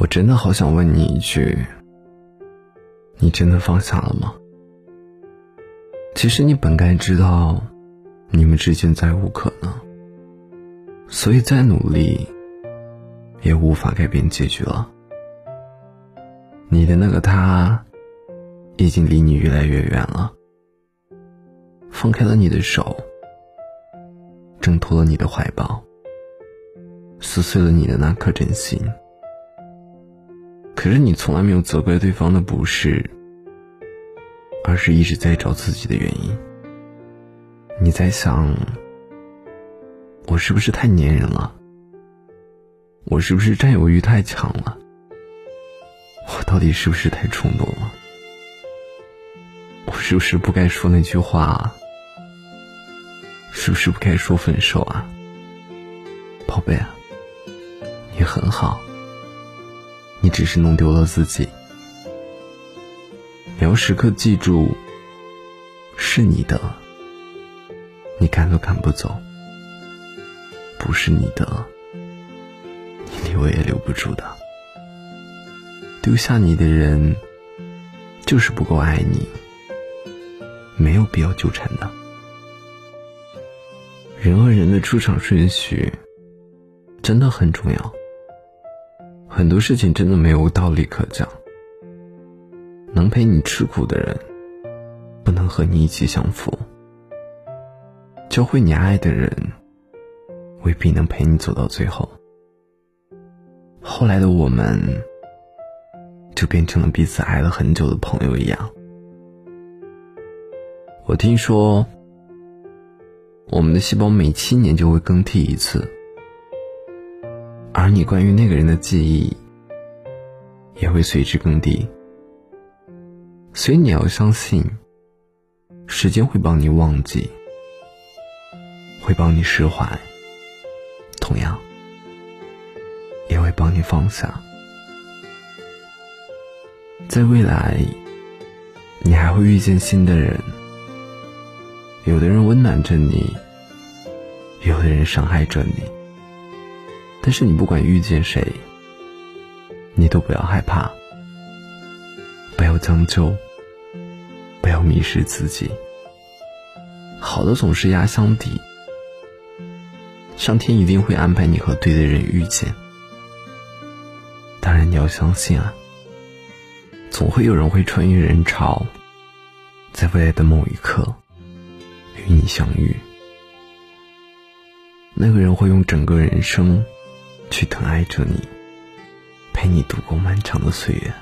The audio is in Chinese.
我真的好想问你一句：你真的放下了吗？其实你本该知道，你们之间再无可能，所以再努力，也无法改变结局了。你的那个他，已经离你越来越远了，放开了你的手，挣脱了你的怀抱，撕碎了你的那颗真心。可是你从来没有责怪对方的不是，而是一直在找自己的原因。你在想，我是不是太粘人了？我是不是占有欲太强了？我到底是不是太冲动了？我是不是不该说那句话？是不是不该说分手啊？宝贝啊，你很好。你只是弄丢了自己，你要时刻记住，是你的，你赶都赶不走；不是你的，你留也留不住的。丢下你的人，就是不够爱你，没有必要纠缠的。人和人的出场顺序，真的很重要。很多事情真的没有道理可讲。能陪你吃苦的人，不能和你一起享福；教会你爱的人，未必能陪你走到最后。后来的我们，就变成了彼此爱了很久的朋友一样。我听说，我们的细胞每七年就会更替一次。而你关于那个人的记忆也会随之更低，所以你要相信，时间会帮你忘记，会帮你释怀，同样也会帮你放下。在未来，你还会遇见新的人，有的人温暖着你，有的人伤害着你。但是你不管遇见谁，你都不要害怕，不要将就，不要迷失自己。好的总是压箱底，上天一定会安排你和对的人遇见。当然你要相信啊，总会有人会穿越人潮，在未来的某一刻与你相遇。那个人会用整个人生。去疼爱着你，陪你度过漫长的岁月。